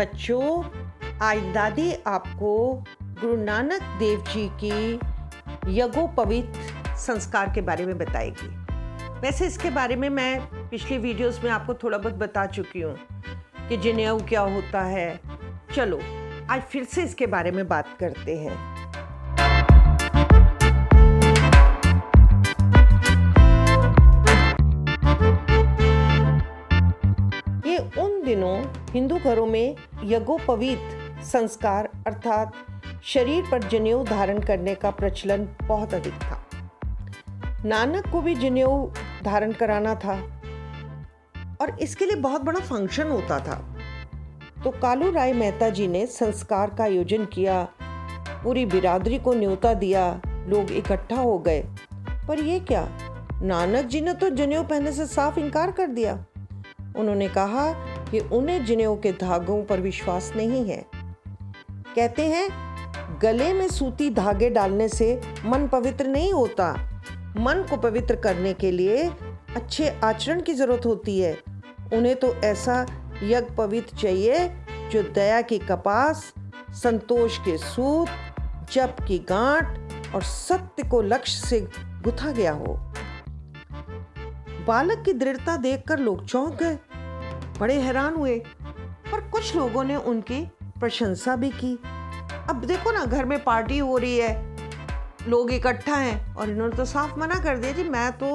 बच्चों, आज दादी आपको गुरु नानक देव जी की यज्ञोपवित संस्कार के बारे में बताएगी। वैसे इसके बारे में मैं पिछली वीडियोस में आपको थोड़ा बहुत बता चुकी हूँ कि जनेऊ क्या होता है। चलो, आज फिर से इसके बारे में बात करते हैं। उन दिनों हिंदू घरों में यज्ञोपवीत संस्कार अर्थात शरीर पर जनेऊ धारण करने का प्रचलन बहुत अधिक था। नानक को भी जनेऊ धारण कराना था और इसके लिए बहुत बड़ा फ़ंक्शन होता था। तो कालू राय मेहता जी ने संस्कार का आयोजन किया, पूरी बिरादरी को न्योता दिया, लोग इकट्ठा हो गए। पर ये क्या? नानक जी ने तो जनेऊ पहनने से साफ़ इनकार कर दिया। उन्होंने कहा कि उन्हें जनेऊ के धागों पर विश्वास नहीं है। कहते हैं, गले में सूती धागे डालने से मन पवित्र नहीं होता। मन को पवित्र करने के लिए अच्छे आचरण की ज़रूरत होती है। उन्हें तो ऐसा यज्ञ पवित्र चाहिए जो दया की कपास, संतोष के सूत, जप की गांठ और सत्य को लक्ष्य से गुथा गया हो। बालक की दृढ़ता देखकर लोग चौंक गए। बड़े हैरान हुए, पर कुछ लोगों ने उनकी प्रशंसा भी की। अब देखो ना, घर में पार्टी हो रही है, लोग इकट्ठा हैं और इन्होंने तो साफ़ मना कर दिया जी, मैं तो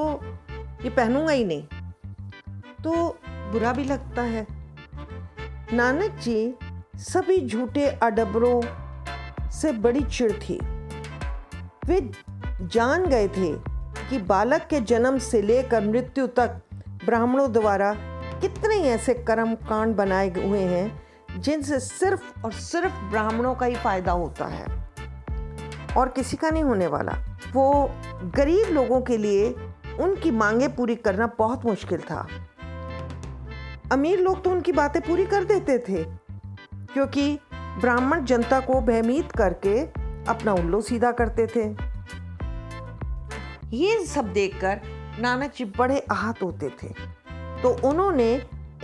ये पहनूँगा ही नहीं। तो बुरा भी लगता है। नानक जी सभी झूठे अडबरों से बड़ी चिड़ थी। वे जान गए थे कि बालक के जन्म से लेकर मृत्यु तक ब्राह्मणों द्वारा कितने ऐसे कर्म कांड बनाए हुए हैं, जिनसे सिर्फ़ और सिर्फ़ ब्राह्मणों का ही फ़ायदा होता है। और किसी का नहीं होने वाला। वो गरीब लोगों के लिए उनकी मांगे पूरी करना बहुत मुश्किल था। अमीर लोग तो उनकी बातें पूरी कर देते थे, क्योंकि ब्राह्मण जनता को भयमीत करके अपना उल्लू सीधा करते थे। ये सब देखकर नानक जी बड़े आहत होते थे। तो उन्होंने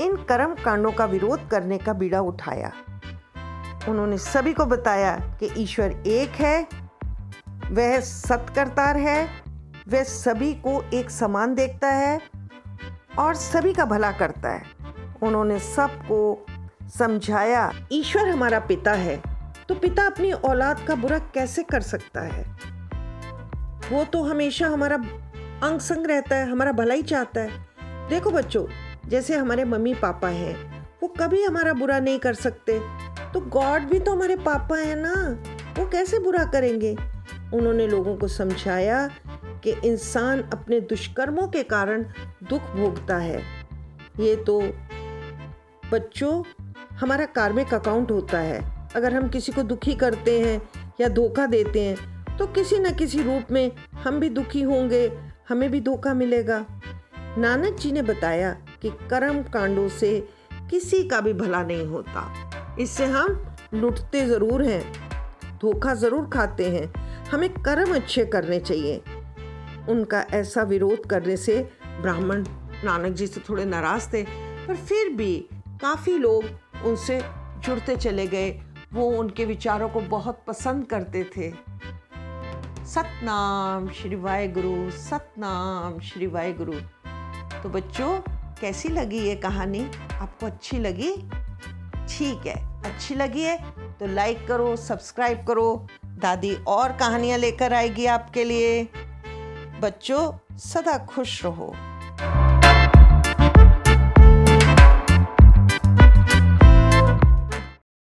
इन कर्म कांडों का विरोध करने का बीड़ा उठाया। उन्होंने सभी को बताया कि ईश्वर एक है, वह सत्कर्तार है, वह सभी को एक समान देखता है और सभी का भला करता है। उन्होंने सबको समझाया, ईश्वर हमारा पिता है तो पिता अपनी औलाद का बुरा कैसे कर सकता है? वो तो हमेशा हमारा अंग संग रहता है, हमारा भला ही चाहता है। देखो बच्चों, जैसे हमारे मम्मी पापा हैं, वो कभी हमारा बुरा नहीं कर सकते। तो गॉड भी तो हमारे पापा हैं ना, वो कैसे बुरा करेंगे? उन्होंने लोगों को समझाया कि इंसान अपने दुष्कर्मों के कारण दुख भोगता है। ये तो बच्चों, हमारा कार्मिक अकाउंट होता है। अगर हम किसी को दुखी करते हैं या धोखा देते हैं तो किसी न किसी रूप में हम भी दुखी होंगे, हमें भी धोखा मिलेगा। नानक जी ने बताया कि कर्म कांडों से किसी का भी भला नहीं होता। इससे हम लुटते ज़रूर हैं, धोखा ज़रूर खाते हैं। हमें कर्म अच्छे करने चाहिए। उनका ऐसा विरोध करने से ब्राह्मण नानक जी से थोड़े नाराज़ थे, पर फिर भी काफ़ी लोग उनसे जुड़ते चले गए। वो उनके विचारों को बहुत पसंद करते थे। सतनाम श्री वाहे गुरु सतनाम श्री वाहे गुरु तो बच्चों, कैसी लगी ये कहानी? आपको अच्छी लगी? ठीक है, अच्छी लगी है तो लाइक करो सब्सक्राइब करो। दादी और कहानियाँ लेकर आएगी आपके लिए। बच्चों, सदा खुश रहो।